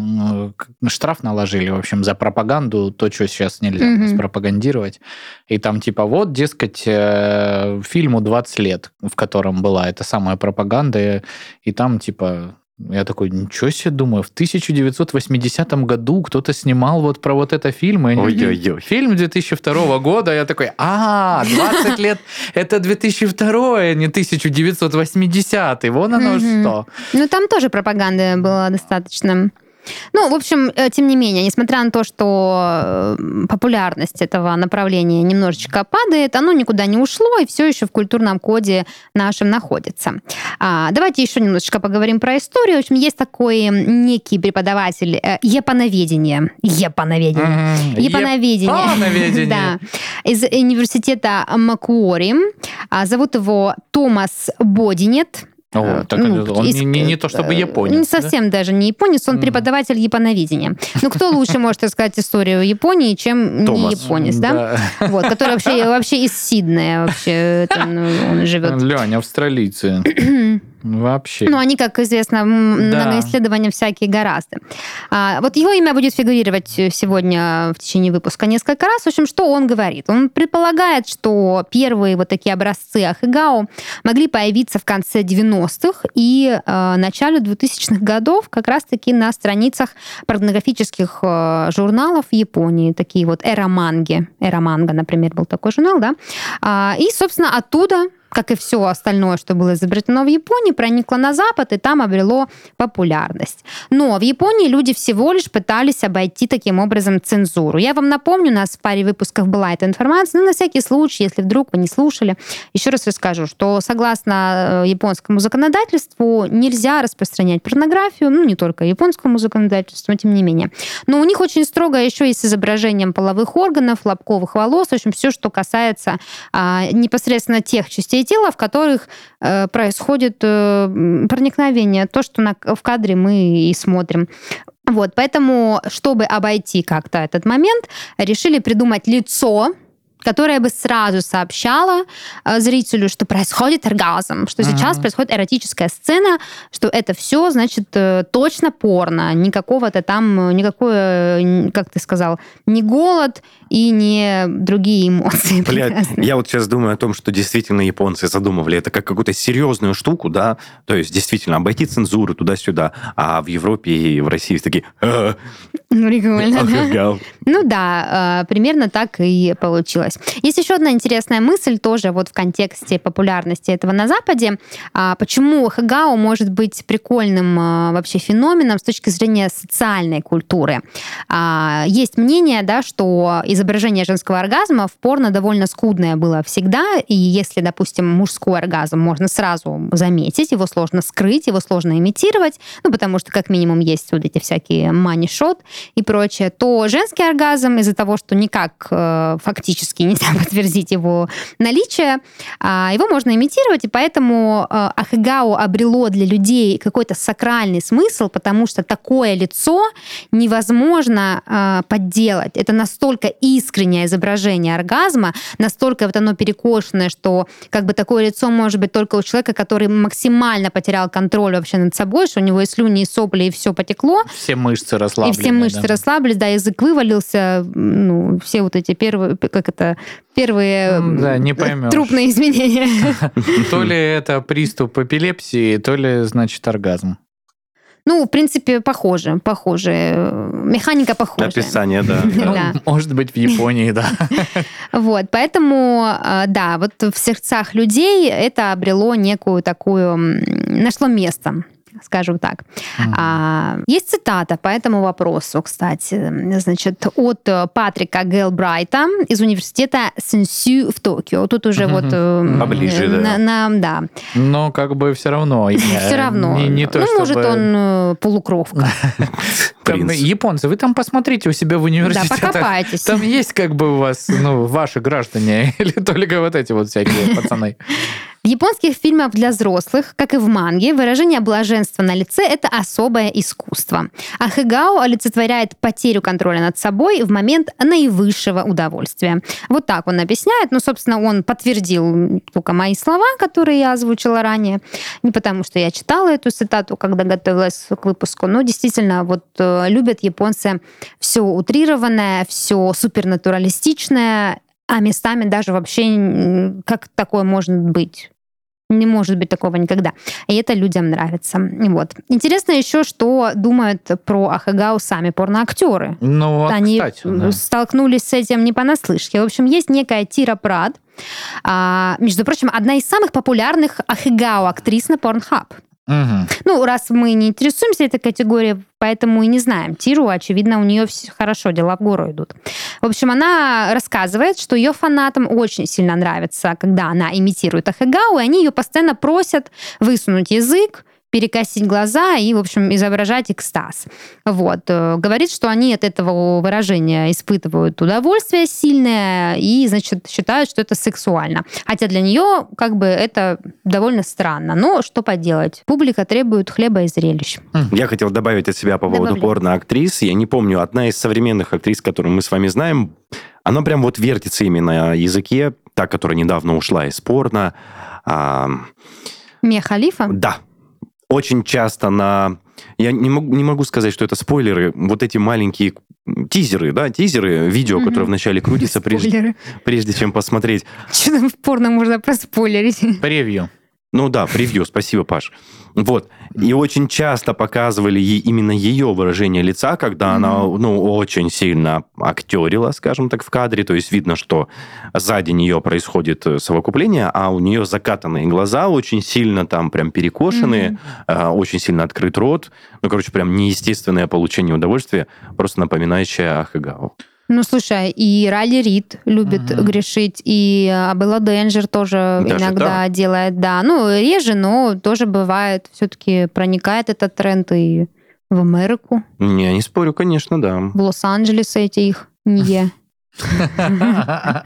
э, штраф наложили, в общем, за пропаганду, то, что сейчас нельзя Мгм. пропагандировать. И там типа вот, дескать, э, фильму 20 лет, в котором была эта самая пропаганда, и там типа я такой, ничего себе, думаю, в 1980 году кто-то снимал вот про вот это фильм. и они такие, Ой-ой-ой. Фильм 2002 года, я такой, а, 20 лет, это 2002, а не 1980, вон оно что. Ну, там тоже пропаганды было достаточно. Ну, в общем, э, тем не менее, несмотря на то, что э, популярность этого направления немножечко падает, оно никуда не ушло и все еще в культурном коде нашем находится. А, давайте еще немножечко поговорим про историю. В общем, есть такой некий преподаватель э, японоведения. Японоведение. Мгм. Японоведение. Японоведение. (laughs) Да. Из университета Макуори. А, Зовут его Томас Бодинет. О, Э, так ну, он из- не, не- не то чтобы э, японец. Не да? совсем даже не японец, он Мгм. преподаватель японоведения. Ну, кто лучше может рассказать историю Японии, чем не японец, да? Вот, который вообще, вообще из Сиднея вообще ну, он живет. Лень, австралийцы. (clears throat) Вообще. Ну, они, как известно, Да. многоисследования всякие гораздо. А, вот его имя будет фигурировать сегодня в течение выпуска несколько раз. В общем, что он говорит? Он предполагает, что первые вот такие образцы Ахигао могли появиться в конце 90-х и э, начале 2000-х годов как раз-таки на страницах порнографических э, журналов Японии, такие вот эра-манги. Эра-манга, например, был такой журнал, да? А, и, собственно, оттуда как и все остальное, что было изобретено в Японии, проникло на Запад и там обрело популярность. Но в Японии люди всего лишь пытались обойти таким образом цензуру. Я вам напомню, у нас в паре выпусков была эта информация, но на всякий случай, если вдруг вы не слушали, еще раз расскажу, что согласно э, японскому законодательству нельзя распространять порнографию, ну не только японскому законодательству, но тем не менее. Но у них очень строго еще и с изображением половых органов, лобковых волос, в общем, все, что касается а, непосредственно тех частей тела, в которых э, происходит э, проникновение, то, что на, в кадре мы и смотрим. Вот, поэтому, чтобы обойти как-то этот момент, решили придумать лицо, которое бы сразу сообщало э, зрителю, что происходит оргазм, что сейчас Мгм. происходит эротическая сцена, что это все, значит, э, точно порно, никакого-то там, э, никакое, как ты сказал, не голод и не другие эмоции. Блядь, я вот сейчас думаю о том, что действительно японцы задумывали это как какую-то серьезную штуку, да, то есть действительно обойти цензуру туда-сюда, а в Европе и в России такие... «А, Ну, Прикольно, да? охренел». Ну да, примерно так и получилось. Есть еще одна интересная мысль тоже вот в контексте популярности этого на Западе. А, Почему хагао может быть прикольным э, вообще феноменом с точки зрения социальной культуры? А, Есть мнение, да, что изображение женского оргазма в порно довольно скудное было всегда, и если, допустим, мужской оргазм можно сразу заметить, его сложно скрыть, его сложно имитировать, ну, потому что как минимум есть вот эти всякие мани-шот и прочее, то женский оргазм из-за того, что никак э, фактически нельзя (laughs) подтвердить его наличие, а, его можно имитировать, и поэтому э, Ахигао обрело для людей какой-то сакральный смысл, потому что такое лицо невозможно э, подделать. Это настолько искреннее изображение оргазма, настолько вот оно перекошенное, что как бы такое лицо может быть только у человека, который максимально потерял контроль вообще над собой, что у него и слюни, и сопли, и все потекло, Все мышцы и расслаблены. все мышцы да. расслабились, да, язык вывалился, ну, все вот эти первые, как это, первые да, не поймешь. трупные изменения. (laughs) То ли это приступ эпилепсии, то ли, значит, оргазм. Ну, в принципе, похоже, похоже. Механика похожая. Описание, да. (laughs) Ну, Да. Может быть, в Японии, да. (laughs) Вот, поэтому, э, да, вот в сердцах людей это обрело некую такую, нашло место скажем так. А, есть цитата по этому вопросу, кстати, значит, от Патрика Гелбрайта из университета Сенсю в Токио. Тут уже вот... э, Поближе, да. на- на- да. Но как бы все равно. (laughs) Все равно. Не, не то, ну, может, чтобы- он э, полукровка. (laughs) Там, Принц. японцы, вы там посмотрите у себя в Да, университетах. покопайтесь. Там есть как бы у вас, ну, ваши граждане, (laughs) или только вот эти вот всякие пацаны? В японских фильмах для взрослых, как и в манге, выражение блаженства на лице — это особое искусство. А Хэгао олицетворяет потерю контроля над собой в момент наивысшего удовольствия. Вот так он объясняет. Ну, собственно, он подтвердил только мои слова, которые я озвучила ранее. Не потому, что я читала эту цитату, когда готовилась к выпуску, но действительно вот э, любят японцы все утрированное, все супернатуралистичное, а местами даже вообще как такое может быть. Не может быть такого никогда. И это людям нравится. Вот. Интересно еще, что думают про Ахагау сами порноактеры. Ну, вот, Они кстати, да. столкнулись с этим не понаслышке. В общем, есть некая Тира Прад, а, между прочим, одна из самых популярных Ахагау актрис на Pornhub. Ну, раз мы не интересуемся этой категорией, поэтому и не знаем Тиру, очевидно, у нее все хорошо, дела в гору идут. В общем, она рассказывает, что ее фанатам очень сильно нравится, когда она имитирует Ахагау, и они ее постоянно просят высунуть язык, перекосить глаза и, в общем, изображать экстаз. Вот. Э, Говорит, что они от этого выражения испытывают удовольствие сильное и, значит, считают, что это сексуально. Хотя для нее как бы это довольно странно. Но что поделать? Публика требует хлеба и зрелищ. Я хотел добавить от себя по поводу порно-актрис. Я не помню, одна из современных актрис, которую мы с вами знаем, она прям вот вертится именно на языке, та, которая недавно ушла из порно. А, Мия Халифа? да, очень часто на... Я не могу, не могу сказать, что это спойлеры, вот эти маленькие тизеры, да, тизеры, видео, Мгм. которое вначале крутится, прежде, прежде чем посмотреть. Что там в порно можно проспойлерить? Превью. Ну да, превью, спасибо, Паш. Вот. И очень часто показывали ей именно ее выражение лица, когда она, ну, очень сильно актерила, скажем так, в кадре. То есть видно, что сзади нее происходит э, совокупление, а у нее закатанные глаза, очень сильно там прям перекошенные, э, очень сильно открыт рот. Ну, короче, прям неестественное получение удовольствия, просто напоминающее Ахагау. Ну, слушай, и Ралли Рид любит Мгм. грешить, и Абелла Денджер тоже Даже иногда делает, да. Ну, реже, но тоже бывает. Все-таки проникает этот тренд и в Америку, Не, не спорю, конечно, да. в Лос-Анджелес эти их не. (laughs) (laughs)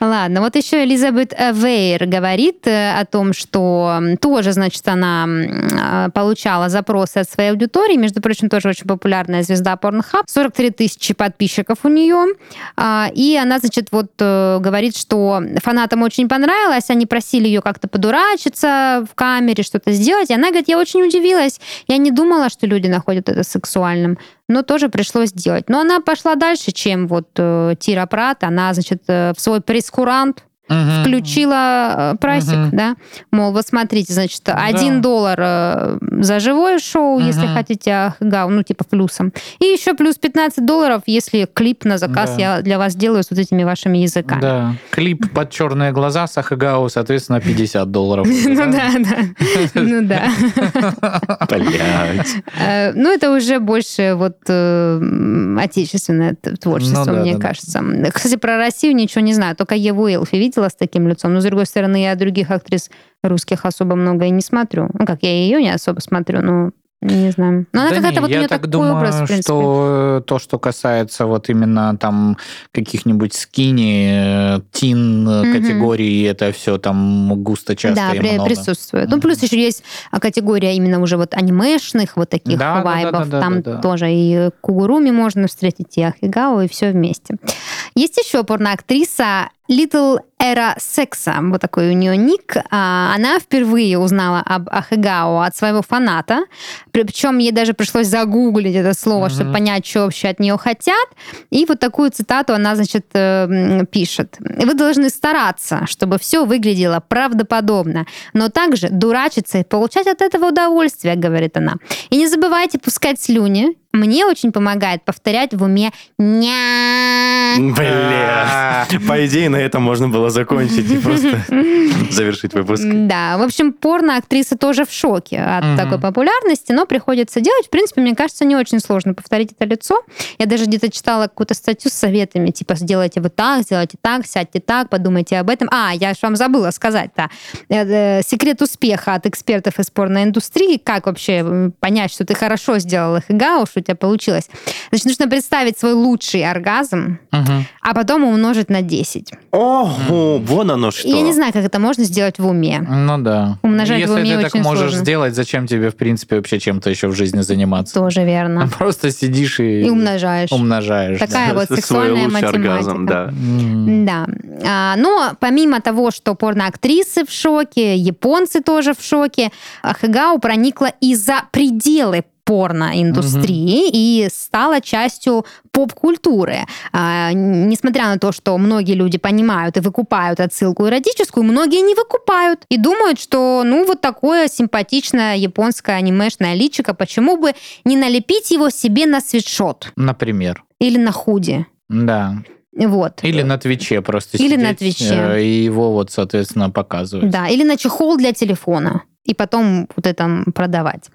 Ладно, вот еще Элизабет э, Вейер говорит э, о том, что тоже, значит, она а, получала запросы от своей аудитории, между прочим, тоже очень популярная звезда Pornhub, 43 тысячи подписчиков у нее, А, и она, значит, вот э, говорит, что фанатам очень понравилось, они просили ее как-то подурачиться в камере, что-то сделать, и она говорит, я очень удивилась, я не думала, что люди находят это сексуальным, но тоже пришлось делать. Но она пошла дальше, чем вот э, Тира Прат. Она, значит, э, в свой пресс-курант Мгм. включила э, прайсик, Мгм. да. Мол, вот смотрите, значит, один доллар э, за живое шоу, если Мгм. хотите, Ахгау, ну, типа плюсом. И еще плюс 15 долларов, если клип на заказ Да. я для вас делаю с вот этими вашими языками. Да. Клип под черные глаза Сахагау, соответственно, 50 долларов. (laughs) Ну да, да. (laughs) Ну да. Блять. Э, Ну, это уже больше вот отечественное творчество, Ну да, мне да, да. кажется. Кстати, про Россию ничего не знаю. Только Еву Элфи видела с таким лицом. Но, с другой стороны, я других актрис русских особо много и не смотрю. Ну, как, я ее не особо смотрю, но не знаю. Но она Да какая-то вот у я нее так такой думаю, образ, в принципе. что то, что касается вот именно там каких-нибудь скини, тин Мгм. категории, это все там густо часто да, и при- много. присутствует. Ну, плюс еще есть а, категория именно уже вот анимешных вот таких Да, да, да, вайбов. да, да, Там да, да. тоже и Кугуруми можно встретить, и Ахигао, и все вместе. Есть еще порноактриса Little Era Секса, вот такой у нее ник. А, Она впервые узнала об Ахигао от своего фаната, причем ей даже пришлось загуглить это слово, Мгм. чтобы понять, что вообще от нее хотят. И вот такую цитату она, значит, э, м, пишет. Вы должны стараться, чтобы все выглядело правдоподобно, но также дурачиться и получать от этого удовольствие, говорит она. И не забывайте пускать слюни. Мне очень помогает повторять в уме ня. Бля. По идее, на этом можно было закончить и просто (laughs) завершить выпуск. Да, в общем, порно-актриса тоже в шоке от такой популярности, но приходится делать. В принципе, мне кажется, не очень сложно повторить это лицо. Я даже где-то читала какую-то статью с советами, типа, сделайте вот так, сделайте так, сядьте так, подумайте об этом. А, я же вам забыла сказать, да. Э, э, Секрет успеха от экспертов из порноиндустрии, как вообще понять, что ты хорошо сделал их игау, что у тебя получилось. Значит, нужно представить свой лучший оргазм, Мгм. а потом умножить на 10. Ого, вон оно что. Я не знаю, как это можно сделать в уме. Ну да. Умножать в Если уме ты так можешь сложно. сделать, зачем тебе, в принципе, вообще чем-то еще в жизни заниматься? Тоже верно. (laughs) Просто сидишь и, И умножаешь. умножаешь. Такая вот (laughs) Свой сексуальная математика. оргазм, да. Да. А, но помимо того, что порноактрисы в шоке, японцы тоже в шоке, Хэгау проникла и за пределы порноиндустрии и стала частью поп-культуры. А, несмотря на то, что многие люди понимают и выкупают отсылку эротическую, многие не выкупают и думают, что ну вот такое симпатичное японское анимешное личико, почему бы не налепить его себе на свитшот Например. или на худи. Да. Вот. Или на Твиче просто Или на Твиче. э, И его вот, соответственно, показывать. Да, или на чехол для телефона и потом вот это продавать.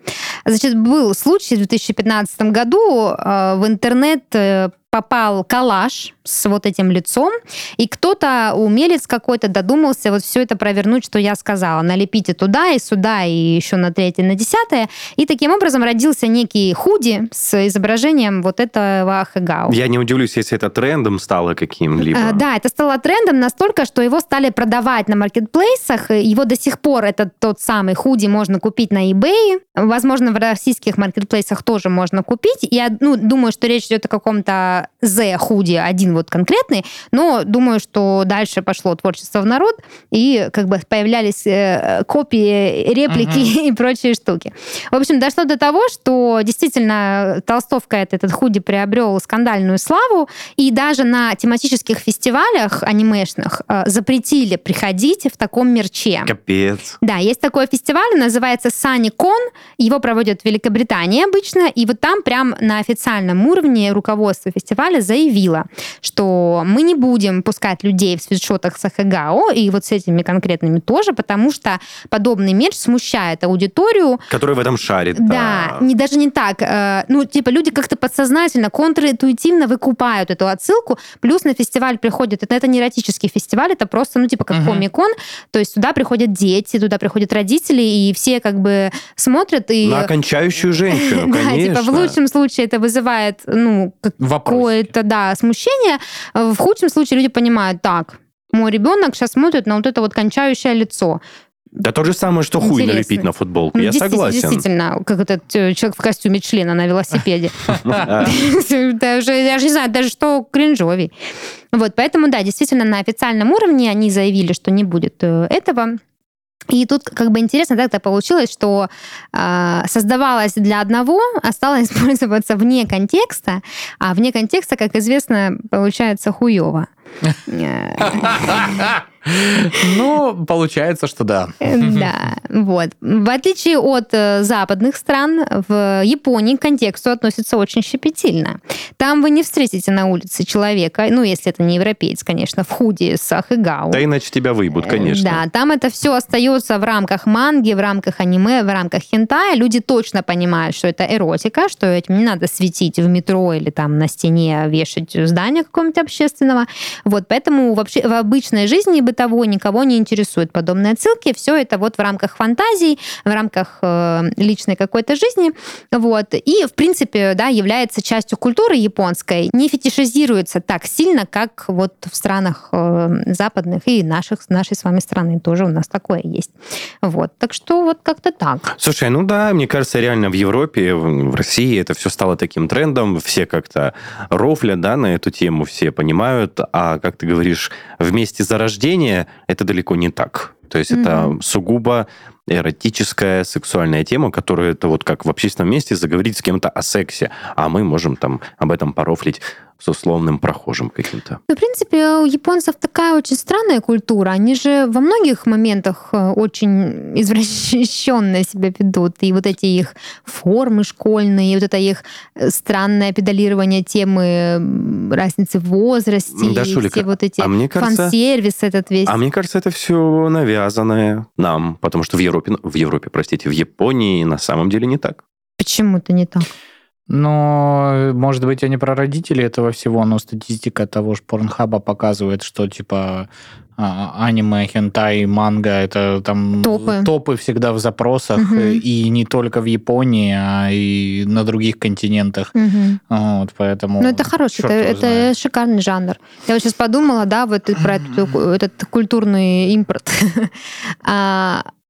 Значит, был случай в 2015 году, э, в интернет э, попал коллаж с вот этим лицом, и кто-то, умелец какой-то, додумался вот все это провернуть, что я сказала. Налепите туда и сюда, и еще на третье, на десятое. И таким образом родился некий худи с изображением вот этого Хэгау. Я не удивлюсь, если это трендом стало каким-либо. А, Да, это стало трендом настолько, что его стали продавать на маркетплейсах. Его до сих пор, этот тот самый худи, можно купить на eBay. Возможно, в российских маркетплейсах тоже можно купить. Я ну, думаю, что речь идет о каком-то Z худи, один вот конкретный, но думаю, что дальше пошло творчество в народ, и как бы появлялись э, копии, реплики (laughs) и прочие штуки. В общем, дошло до того, что действительно толстовка этот, этот худи приобрел скандальную славу, и даже на тематических фестивалях анимешных э, запретили приходить в таком мерче. Капец. Да, есть такой фестиваль, называется SunnyCon, его проводят в Великобритании обычно, и вот там прям на официальном уровне руководство фестиваля заявило, что мы не будем пускать людей в свитшотах с Ахагао, и вот с этими конкретными тоже, потому что подобный мерч смущает аудиторию, Который в этом шарит. да, не, даже не так. э, Ну, типа, люди как-то подсознательно, контринтуитивно выкупают эту отсылку. Плюс на фестиваль приходят, это, это не эротический фестиваль, это просто, ну, типа, как Мгм. комик-кон. То есть туда приходят дети, туда приходят родители, и все как бы смотрят и... На окончающую (laughs) женщину, Да, конечно. типа в лучшем случае это вызывает, ну, Вопросики. Какое-то, да, смущение. В худшем случае люди понимают, так, мой ребенок сейчас смотрит на вот это вот кончающее лицо. Да то же самое, что хуй Интересно. налепить на футболку. Ну, Я согласен. Действительно, как этот э, человек в костюме члена на велосипеде. (laughs) Я же не знаю, даже что кринжовей. Вот, поэтому, да, действительно, на официальном уровне они заявили, что не будет э, этого. И тут как бы интересно так-то получилось, что э, создавалось для одного, а стало (laughs) использоваться вне контекста, а вне контекста, как известно, получается хуево. (laughs) Ну, получается, что да. Да, вот. В отличие от э, западных стран, в Японии к контексту относятся очень щепетильно. Там вы не встретите на улице человека, ну, если это не европеец, конечно, в худи с ахыгау. Да иначе тебя выебут, конечно. Да, там это все остается в рамках манги, в рамках аниме, в рамках хентая. Люди точно понимают, что это эротика, что этим не надо светить в метро или там на стене вешать здание какого-нибудь общественного. Вот, поэтому вообще в обычной жизни бытовой никого не интересует подобные отсылки. Все это вот в рамках фантазий, в рамках э, личной какой-то жизни. Вот. И, в принципе, да, является частью культуры японской, не фетишизируется так сильно, как вот в странах э, западных и наших, нашей с вами страны тоже у нас такое есть. Вот. Так что вот как-то так. Слушай, ну да, мне кажется, реально в Европе, в России это все стало таким трендом, все как-то рофлят, да, на эту тему, все понимают, а как ты говоришь, вместе зарождения это далеко не так. То есть это Мгм. сугубо эротическая, сексуальная тема, которую это вот как в общественном месте заговорить с кем-то о сексе, а мы можем там об этом порофлить с условным прохожим каким-то. Ну, в принципе, у японцев такая очень странная культура. Они же во многих моментах э, очень извращенно себя ведут. И вот эти их формы школьные, и вот это их э, странное педалирование темы разницы в возрасте, Да, и Шулика, все вот эти а мне кажется- фан-сервис этот весь. А мне кажется, это все навязанное нам, потому что в Европе, в Европе, простите, в Японии на самом деле не так. Почему-то не так. Но, может быть, они про родителей этого всего, но статистика того же Порнхаба показывает, что, типа, а, аниме, хентай, манга, это там Топы. топы всегда в запросах, Мгм. и не только в Японии, а и на других континентах. Мгм. Вот, поэтому... Ну, это хороший, это, это шикарный жанр. Я вот сейчас подумала, да, вот про эту- этот культурный импорт. (laughs)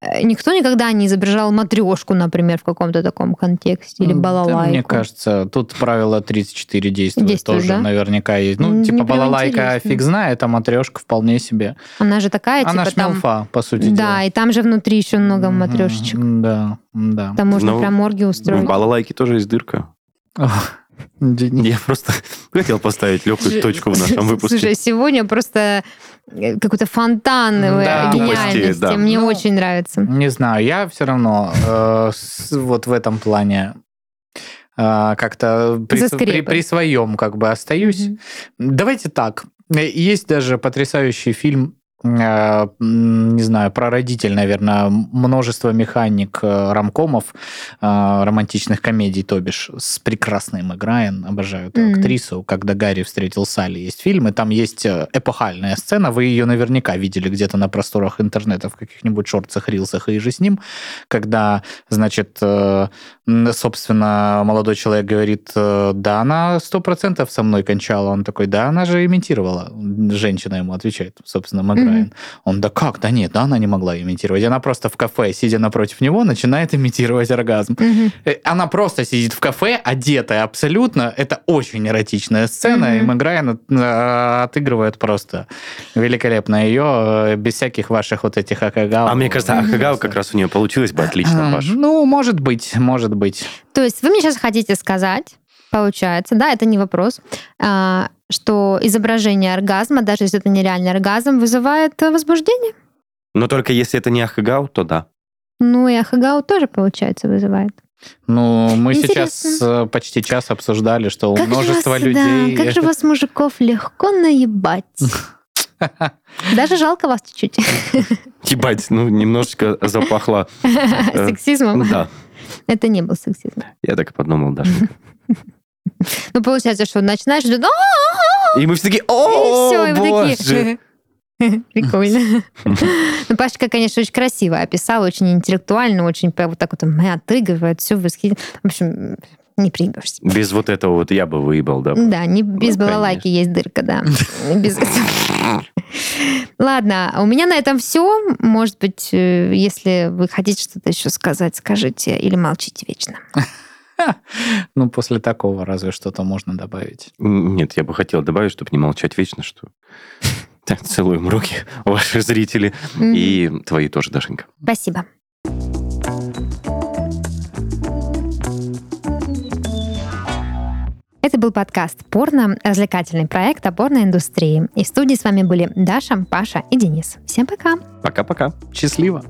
Э, Никто никогда не изображал матрешку, например, в каком-то таком контексте, или Да, балалайку. мне кажется, тут правило 34 действует, Действует, тоже да? наверняка есть. Ну, типа прям балалайка интересно. фиг знает, а матрешка вполне себе. Она же такая, Она типа там... шмелфа, по сути Да, дела. и там же внутри еще много матрешечек. Да, да. Там можно Ну, прям морги В устроить. балалайке тоже есть дырка. (laughs) Я просто (laughs) хотел поставить легкую точку в нашем (laughs) выпуске. Слушай, сегодня просто э, какой-то фонтан Да, гениальности. тупости, да. Мне Ну, очень нравится. Не знаю, я все равно э, с- вот в этом плане э, как-то при, при, при своем как бы остаюсь. Мгм. Давайте так. Э, Есть даже потрясающий фильм, не знаю, прародитель, наверное, множество механик э, рамкомов, э, романтичных комедий, то бишь, с прекрасной Мэг Райан, обожаю эту Мгм. актрису, «Когда Гарри встретил Салли» есть фильм, и там есть э, эпохальная сцена, вы ее наверняка видели где-то на просторах интернета в каких-нибудь шортсах, рилсах и же с ним, когда, значит, э, собственно, молодой человек говорит, э, да, она сто процентов со мной кончала. Он такой, да, она же имитировала. Женщина ему отвечает, собственно, Мгм. Райан. Он, да как, да нет, да, она не могла имитировать. Она просто в кафе, сидя напротив него, начинает имитировать оргазм. Э, Она просто сидит в кафе, одетая абсолютно. Это очень эротичная сцена, Мгм. и Мэг Райан э, отыгрывает просто великолепно ее, без всяких ваших вот этих акагал. А мне кажется, Ахагава как раз у нее получилось бы отлично, Паш. Ну, может быть, может быть. То есть вы мне сейчас хотите сказать, получается, да, это не вопрос, а, что изображение оргазма, даже если это нереальный оргазм, вызывает возбуждение? Но только если это не Ахагау, то да. Ну и ахагау тоже, получается, вызывает. Ну, мы Интересно. сейчас э, почти час обсуждали, что у Как же множества вас, людей... Да, как же вас, мужиков, легко наебать. (laughs) Даже жалко вас чуть-чуть. Ебать, ну, немножечко запахло. (laughs) Э, Сексизмом. Да, Это не был сексизм. я так и подумал, Дашенька. (laughs) (laughs) Ну, получается, что начинаешь... И мы все такие, о, боже. (laughs) Прикольно. Ну, Пашка, конечно, очень красиво описал, очень интеллектуально, очень вот так вот отыгрывает, все восхитительно. В общем, не приебешься. Без вот этого вот я бы выебал, да. Да, не без Ну, балалайки есть дырка, да. (laughs) Без этого. Ладно, у меня на этом все. Может быть, э, если вы хотите что-то еще сказать, скажите или молчите вечно. (laughs) Ну, после такого разве что-то можно добавить. Нет, я бы хотел добавить, чтобы не молчать вечно, что (laughs) Так, целуем руки, ваши зрители, и твои тоже, Дашенька. Спасибо. Это был подкаст «Порно», развлекательный проект о порноиндустрии. И в студии с вами были Даша, Паша и Денис. Всем пока! Пока-пока. Счастливо!